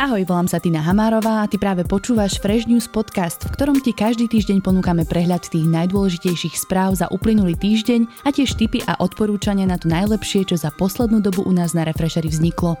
Ahoj, volám sa Tina Hamárová a ty práve počúvaš Fresh News podcast, v ktorom ti každý týždeň ponúkame prehľad tých najdôležitejších správ za uplynulý týždeň a tiež tipy a odporúčania na to najlepšie, čo za poslednú dobu u nás na Refreshery vzniklo.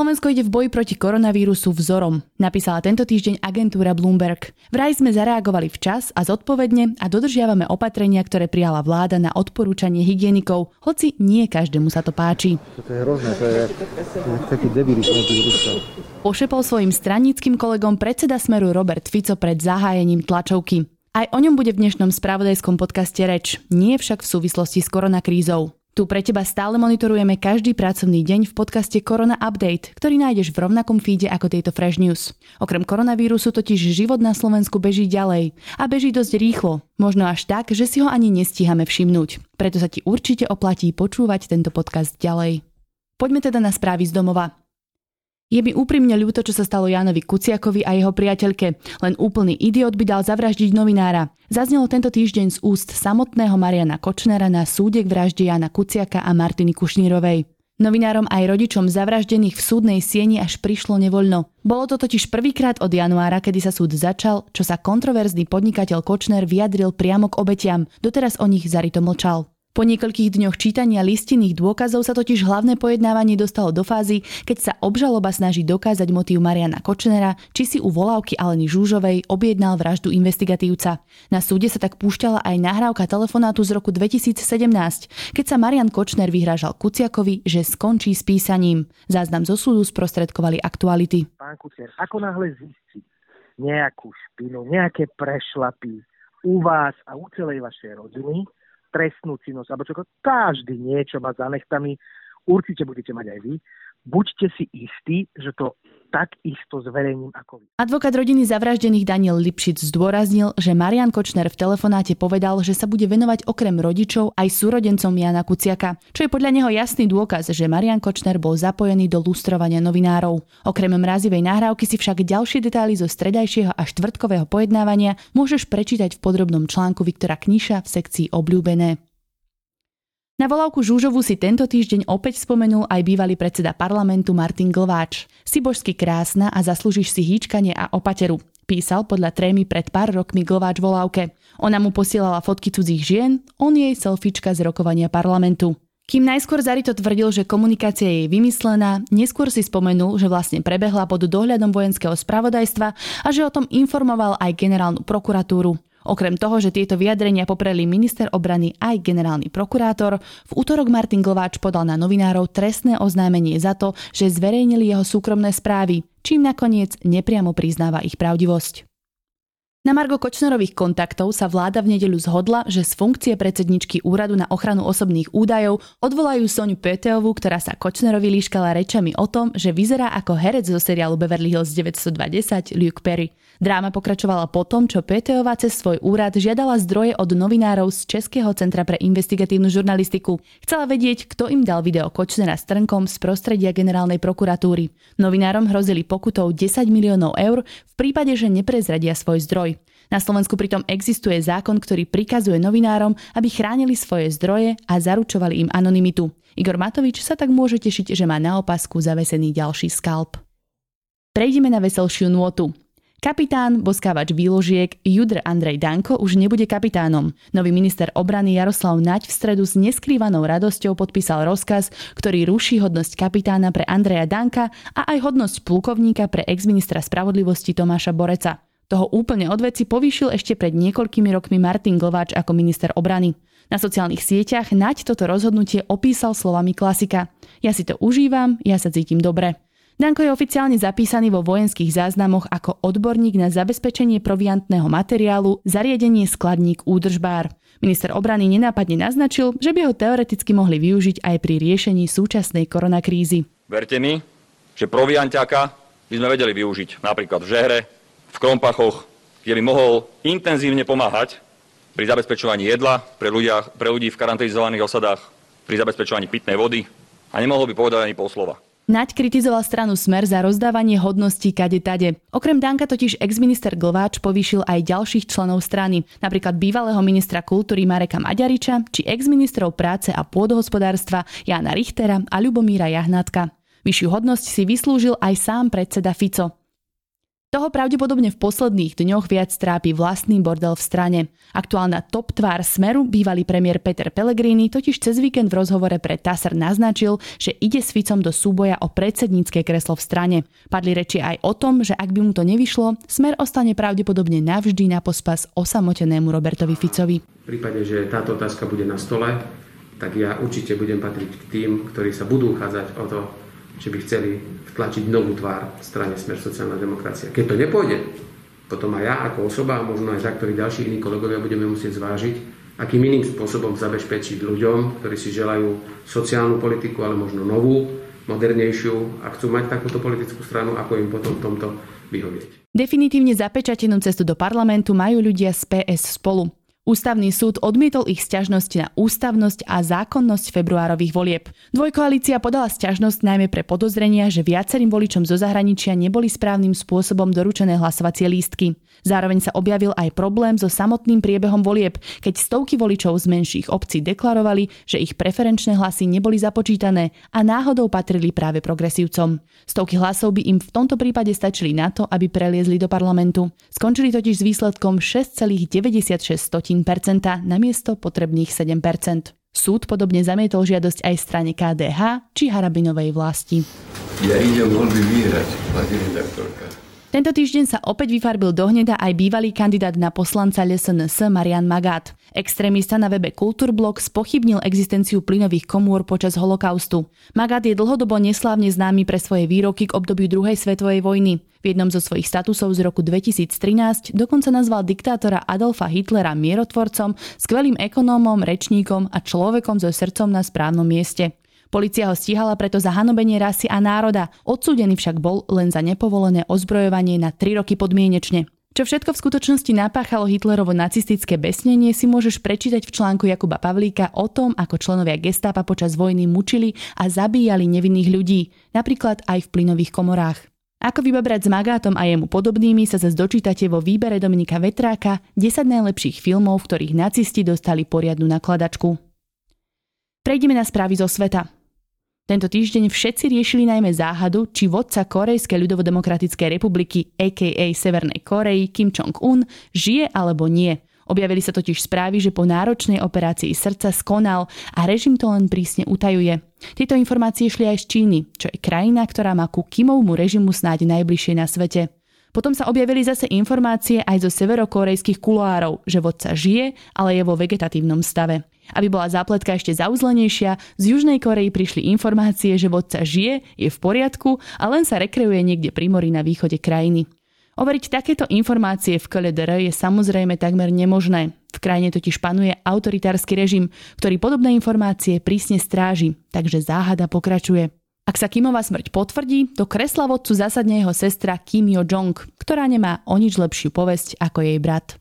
Slovensko ide v boji proti koronavírusu vzorom, napísala tento týždeň agentúra Bloomberg. Vraj sme zareagovali včas a zodpovedne a dodržiavame opatrenia, ktoré prijala vláda na odporúčanie hygienikov, hoci nie každému sa to páči. To je hrozné, to je, taký debilizmus Pošepol svojim stranickým kolegom predseda Smeru Robert Fico pred zahájením tlačovky. Aj o ňom bude v dnešnom spravodajskom podcaste reč, nie však v súvislosti s koronakrízou. Tu pre teba stále monitorujeme každý pracovný deň v podcaste Corona Update, ktorý nájdeš v rovnakom feede ako tieto Fresh News. Okrem koronavírusu totiž život na Slovensku beží ďalej. A beží dosť rýchlo. Možno až tak, že si ho ani nestíhame všimnúť. Preto sa ti určite oplatí počúvať tento podcast ďalej. Poďme teda na správy z domova. Je mi úprimne ľúto, čo sa stalo Jánovi Kuciakovi a jeho priateľke. Len úplný idiot by dal zavraždiť novinára. Zaznelo tento týždeň z úst samotného Mariana Kočnera na súde k vražde Jana Kuciaka a Martiny Kušnírovej. Novinárom aj rodičom zavraždených v súdnej sieni až prišlo nevoľno. Bolo to totiž prvýkrát od januára, kedy sa súd začal, čo sa kontroverzný podnikateľ Kočner vyjadril priamo k obetiam. Doteraz o nich zarito mlčal. Po niekoľkých dňoch čítania listinných dôkazov sa totiž hlavné pojednávanie dostalo do fázy, keď sa obžaloba snaží dokázať motív Mariana Kočnera, či si u volávky Aleny Žúžovej objednal vraždu investigatívca. Na súde sa tak púšťala aj nahrávka telefonátu z roku 2017, keď sa Marian Kočner vyhrážal Kuciakovi, že skončí s písaním. Záznam zo súdu sprostredkovali aktuality. Pán Kuciak, ako náhle zistí nejakú špinu, nejaké prešlapy u vás a u celej vašej rodiny, trestnú činnosť, alebo čo, každý niečo má za nechtami, určite budete mať aj vy. Buďte si istí, že to takisto zverejním ako vy. Advokát rodiny zavraždených Daniel Lipšic zdôraznil, že Marian Kočner v telefonáte povedal, že sa bude venovať okrem rodičov aj súrodencom Jana Kuciaka, čo je podľa neho jasný dôkaz, že Marian Kočner bol zapojený do lustrovania novinárov. Okrem mrazivej nahrávky si však ďalšie detaily zo stredajšieho a štvrtkového pojednávania môžeš prečítať v podrobnom článku Viktora Kniša v sekcii Obľúbené. Na volávku Žúžovu si tento týždeň opäť spomenul aj bývalý predseda parlamentu Martin Glváč. Si božsky krásna a zaslúžiš si hýčkanie a opateru, písal podľa trémy pred pár rokmi Glváč volávke. Ona mu posielala fotky cudzích žien, on jej selfiečka z rokovania parlamentu. Kým najskôr Zarito tvrdil, že komunikácia je vymyslená, neskôr si spomenul, že vlastne prebehla pod dohľadom vojenského spravodajstva a že o tom informoval aj generálnu prokuratúru. Okrem toho, že tieto vyjadrenia popreli minister obrany aj generálny prokurátor, v útorok Martin Glováč podal na novinárov trestné oznámenie za to, že zverejnili jeho súkromné správy, čím nakoniec nepriamo priznáva ich pravdivosť. Na Margo Kočnerových kontaktov sa vláda v nedeľu zhodla, že z funkcie predsedničky Úradu na ochranu osobných údajov odvolajú Soniu Peteovu, ktorá sa Kočnerovi líškala rečami o tom, že vyzerá ako herec zo seriálu Beverly Hills 920 Luke Perry. Dráma pokračovala po tom, čo Peteová cez svoj úrad žiadala zdroje od novinárov z Českého centra pre investigatívnu žurnalistiku. Chcela vedieť, kto im dal video Kočnera s Trnkom z prostredia generálnej prokuratúry. Novinárom hrozili pokutou 10 miliónov eur v prípade, že neprezradia svoj zdroj. Na Slovensku pritom existuje zákon, ktorý prikazuje novinárom, aby chránili svoje zdroje a zaručovali im anonymitu. Igor Matovič sa tak môže tešiť, že má na opasku zavesený ďalší skalp. Prejdeme na veselšiu nôtu. Kapitán, boskávač výložiek Judr Andrej Danko už nebude kapitánom. Nový minister obrany Jaroslav Naď v stredu s neskrývanou radosťou podpísal rozkaz, ktorý ruší hodnosť kapitána pre Andreja Danka a aj hodnosť plukovníka pre exministra spravodlivosti Tomáša Boreca. Toho úplne od veci povýšil ešte pred niekoľkými rokmi Martin Glováč ako minister obrany. Na sociálnych sieťach Naď toto rozhodnutie opísal slovami klasika. Ja si to užívam, ja sa cítim dobre. Danko je oficiálne zapísaný vo vojenských záznamoch ako odborník na zabezpečenie proviantného materiálu, zariadenie skladník údržbár. Minister obrany nenápadne naznačil, že by ho teoreticky mohli využiť aj pri riešení súčasnej koronakrízy. Verte mi, že provianťaka by sme vedeli využiť napríklad v Žehre, v Krompachoch, kde by mohol intenzívne pomáhať pri zabezpečovaní jedla pre, ľudia, pre ľudí v karanténizovaných osadách, pri zabezpečovaní pitnej vody a nemohol by povedať ani pol slova. Naď kritizoval stranu Smer za rozdávanie hodností kade tade. Okrem Danka totiž exminister Glváč povýšil aj ďalších členov strany, napríklad bývalého ministra kultúry Mareka Maďariča či exministrov práce a pôdohospodárstva Jana Richtera a Ľubomíra Jahnátka. Vyššiu hodnosť si vyslúžil aj sám predseda Fico. Toho pravdepodobne v posledných dňoch viac trápi vlastný bordel v strane. Aktuálna top tvár Smeru, bývalý premiér Peter Pellegrini, totiž cez víkend v rozhovore pre TASR naznačil, že ide s Ficom do súboja o predsednícke kreslo v strane. Padli reči aj o tom, že ak by mu to nevyšlo, Smer ostane pravdepodobne navždy na pospas osamotenému Robertovi Ficovi. V prípade, že táto otázka bude na stole, tak ja určite budem patriť k tým, ktorí sa budú uchádzať o to, že by chceli vtlačiť novú tvár v strane Smer sociálna demokracia. Keď to nepôjde, potom aj ja ako osoba a možno aj za ktorí ďalší iní kolegovia budeme musieť zvážiť, akým iným spôsobom zabezpečiť ľuďom, ktorí si želajú sociálnu politiku, ale možno novú, modernejšiu a chcú mať takúto politickú stranu, ako im potom v tomto vyhovieť. Definitívne zapečatenú cestu do parlamentu majú ľudia z PS spolu. Ústavný súd odmietol ich sťažnosť na ústavnosť a zákonnosť februárových volieb. Dvojkoalícia podala sťažnosť najmä pre podozrenia, že viacerým voličom zo zahraničia neboli správnym spôsobom doručené hlasovacie lístky. Zároveň sa objavil aj problém so samotným priebehom volieb, keď stovky voličov z menších obcí deklarovali, že ich preferenčné hlasy neboli započítané a náhodou patrili práve progresívcom. Stovky hlasov by im v tomto prípade stačili na to, aby preliezli do parlamentu. Skončili totiž s výsledkom 6,96 na miesto potrebných 7% Súd podobne zamietol žiadosť aj strane KDH či Harabinovej vlasti. Ja idem voľby vyhrať, pani redaktorka. Tento týždeň sa opäť vyfarbil do hneda aj bývalý kandidát na poslanca LSNS Marian Magát. Extrémista na webe Kultúrblok spochybnil existenciu plynových komôr počas holokaustu. Magát je dlhodobo neslávne známy pre svoje výroky k obdobiu druhej svetovej vojny. V jednom zo svojich statusov z roku 2013 dokonca nazval diktátora Adolfa Hitlera mierotvorcom, skvelým ekonómom, rečníkom a človekom so srdcom na správnom mieste. Polícia ho stíhala preto za hanobenie rasy a národa, odsúdený však bol len za nepovolené ozbrojovanie na 3 roky podmienečne. Čo všetko v skutočnosti napáchalo Hitlerovo nacistické besnenie si môžeš prečítať v článku Jakuba Pavlíka o tom, ako členovia gestápa počas vojny mučili a zabíjali nevinných ľudí, napríklad aj v plynových komorách. Ako vybabrať s Magátom a jemu podobnými sa zase dočítate vo výbere Dominika Vetráka 10 najlepších filmov, v ktorých nacisti dostali poriadnu nakladačku. Prejdeme na správy zo sveta. Tento týždeň všetci riešili najmä záhadu, či vodca Korejskej ľudovodemokratickej republiky, a.k.a. Severnej Koreji, Kim Jong-un, žije alebo nie. Objavili sa totiž správy, že po náročnej operácii srdca skonal a režim to len prísne utajuje. Tieto informácie šli aj z Číny, čo je krajina, ktorá má ku Kimovmu režimu snáď najbližšie na svete. Potom sa objavili zase informácie aj zo severokorejských kuloárov, že vodca žije, ale je vo vegetatívnom stave. Aby bola zápletka ešte zauzlenejšia, z Južnej Korei prišli informácie, že vodca žije, je v poriadku a len sa rekreuje niekde pri mori na východe krajiny. Overiť takéto informácie v KLDR je samozrejme takmer nemožné. V krajine totiž panuje autoritársky režim, ktorý podobné informácie prísne stráži, takže záhada pokračuje. Ak sa Kimová smrť potvrdí, do kresla vodcu zasadne jeho sestra Kim Yo-jong, ktorá nemá o nič lepšiu povesť ako jej brat.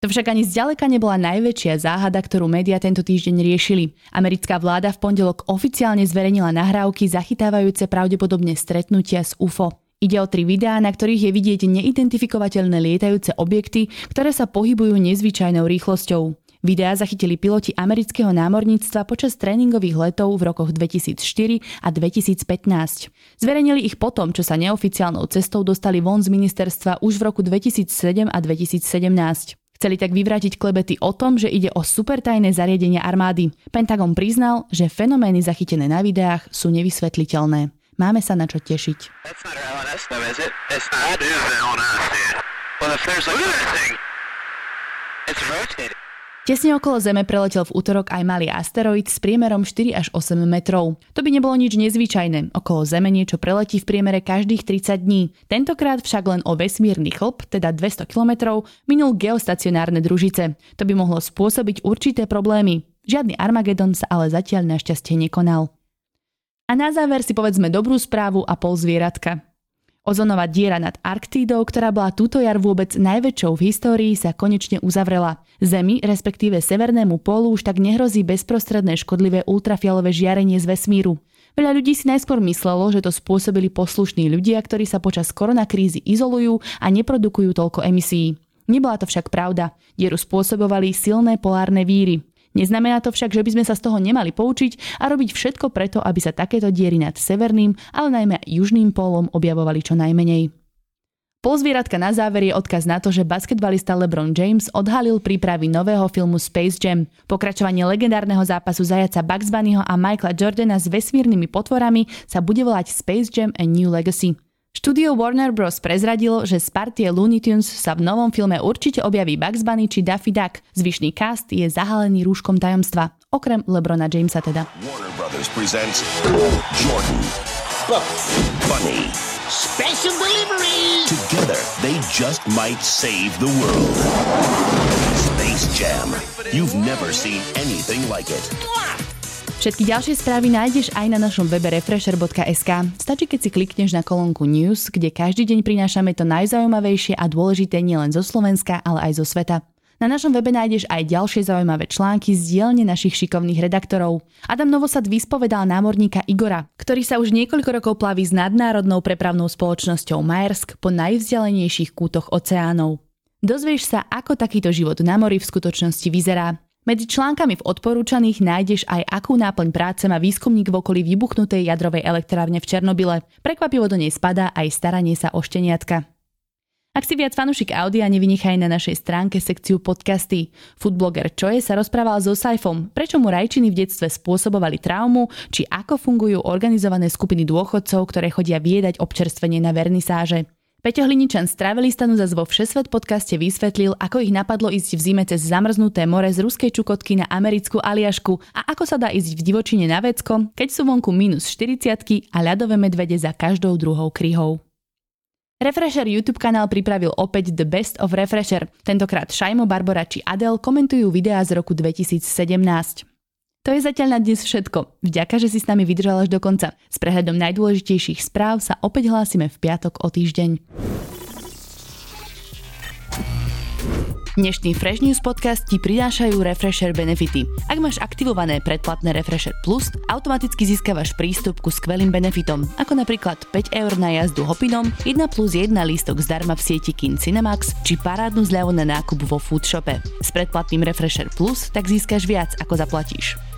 To však ani zďaleka nebola najväčšia záhada, ktorú médiá tento týždeň riešili. Americká vláda v pondelok oficiálne zverejnila nahrávky zachytávajúce pravdepodobne stretnutia s UFO. Ide o tri videá, na ktorých je vidieť neidentifikovateľné lietajúce objekty, ktoré sa pohybujú nezvyčajnou rýchlosťou. Videá zachytili piloti amerického námorníctva počas tréningových letov v rokoch 2004 a 2015. Zverejnili ich potom, čo sa neoficiálnou cestou dostali von z ministerstva už v roku 2007 a 2017. Chceli tak vyvrátiť klebety o tom, že ide o supertajné zariadenie armády. Pentagon priznal, že fenomény zachytené na videách sú nevysvetliteľné. Máme sa na čo tešiť. It's rotating. Tesne okolo Zeme preletel v útorok aj malý asteroid s priemerom 4 až 8 metrov. To by nebolo nič nezvyčajné. Okolo Zeme niečo preletí v priemere každých 30 dní. Tentokrát však len o vesmírny chlop, teda 200 km, minul geostacionárne družice. To by mohlo spôsobiť určité problémy. Žiadny Armagedon sa ale zatiaľ našťastie nekonal. A na záver si povedzme dobrú správu a pol zvieratka. Ozonová diera nad Arktídou, ktorá bola túto jar vôbec najväčšou v histórii, sa konečne uzavrela. Zemi, respektíve severnému pólu, už tak nehrozí bezprostredné škodlivé ultrafialové žiarenie z vesmíru. Veľa ľudí si najskôr myslelo, že to spôsobili poslušní ľudia, ktorí sa počas koronakrízy izolujú a neprodukujú toľko emisí. Nebola to však pravda. Dieru spôsobovali silné polárne víry. Neznamená to však, že by sme sa z toho nemali poučiť a robiť všetko preto, aby sa takéto diery nad severným, ale najmä južným pólom objavovali čo najmenej. Pozvieratka na záver je odkaz na to, že basketbalista LeBron James odhalil prípravy nového filmu Space Jam. Pokračovanie legendárneho zápasu zajaca Bugs Bunnyho a Michaela Jordana s vesmírnymi potvorami sa bude volať Space Jam a New Legacy. Štúdio Warner Bros. prezradilo, že z partie Looney Tunes sa v novom filme určite objaví Bugs Bunny či Daffy Duck. Zvyšný cast je zahalený rúškom tajomstva, okrem Lebrona Jamesa teda. Warner Brothers presents Jordan, Bugs Bunny. Special delivery! Together, they just might save the world. Space Jam. You've never seen anything like it. Všetky ďalšie správy nájdeš aj na našom webe refresher.sk. Stačí, keď si klikneš na kolónku News, kde každý deň prinášame to najzaujímavejšie a dôležité nielen zo Slovenska, ale aj zo sveta. Na našom webe nájdeš aj ďalšie zaujímavé články z dielne našich šikovných redaktorov. Adam Novosad vyspovedal námorníka Igora, ktorý sa už niekoľko rokov plaví s nadnárodnou prepravnou spoločnosťou Maersk po najvzdialenejších kútoch oceánov. Dozvieš sa, ako takýto život na mori v skutočnosti vyzerá. Medzi článkami v odporúčaných nájdeš aj akú náplň práce má výskumník v okolí vybuchnutej jadrovej elektrárne v Černobyle. Prekvapivo do nej spadá aj staranie sa o šteniatka. Ak si viac fanúšik audia, nevynechaj na našej stránke sekciu podcasty. Foodbloger Choje sa rozprával so Saifom, prečo mu rajčiny v detstve spôsobovali traumu, či ako fungujú organizované skupiny dôchodcov, ktoré chodia viedať občerstvenie na vernisáže. Peťo Hliničan z Travelistanu zase vo Všesvet podcaste vysvetlil, ako ich napadlo ísť v zime cez zamrznuté more z ruskej čukotky na americkú Aliašku a ako sa dá ísť v divočine na vecko, keď sú vonku minus 40 a ľadové medvede za každou druhou kryhou. Refresher YouTube kanál pripravil opäť The Best of Refresher. Tentokrát Šajmo, Barbara či Adele komentujú videá z roku 2017. To je zatiaľ na dnes všetko. Vďaka, že si s nami vydržal až do konca. S prehľadom najdôležitejších správ sa opäť hlásime v piatok o týždeň. Dnešný Fresh News podcast ti prinášajú Refresher benefity. Ak máš aktivované predplatné Refresher Plus, automaticky získavaš prístup ku skvelým benefitom, ako napríklad 5 eur na jazdu hopinom, 1 plus 1 lístok zdarma v sieti Kin Cinemax či parádnu zľavu na nákup vo Foodshope. S predplatným Refresher Plus tak získaš viac, ako zaplatíš.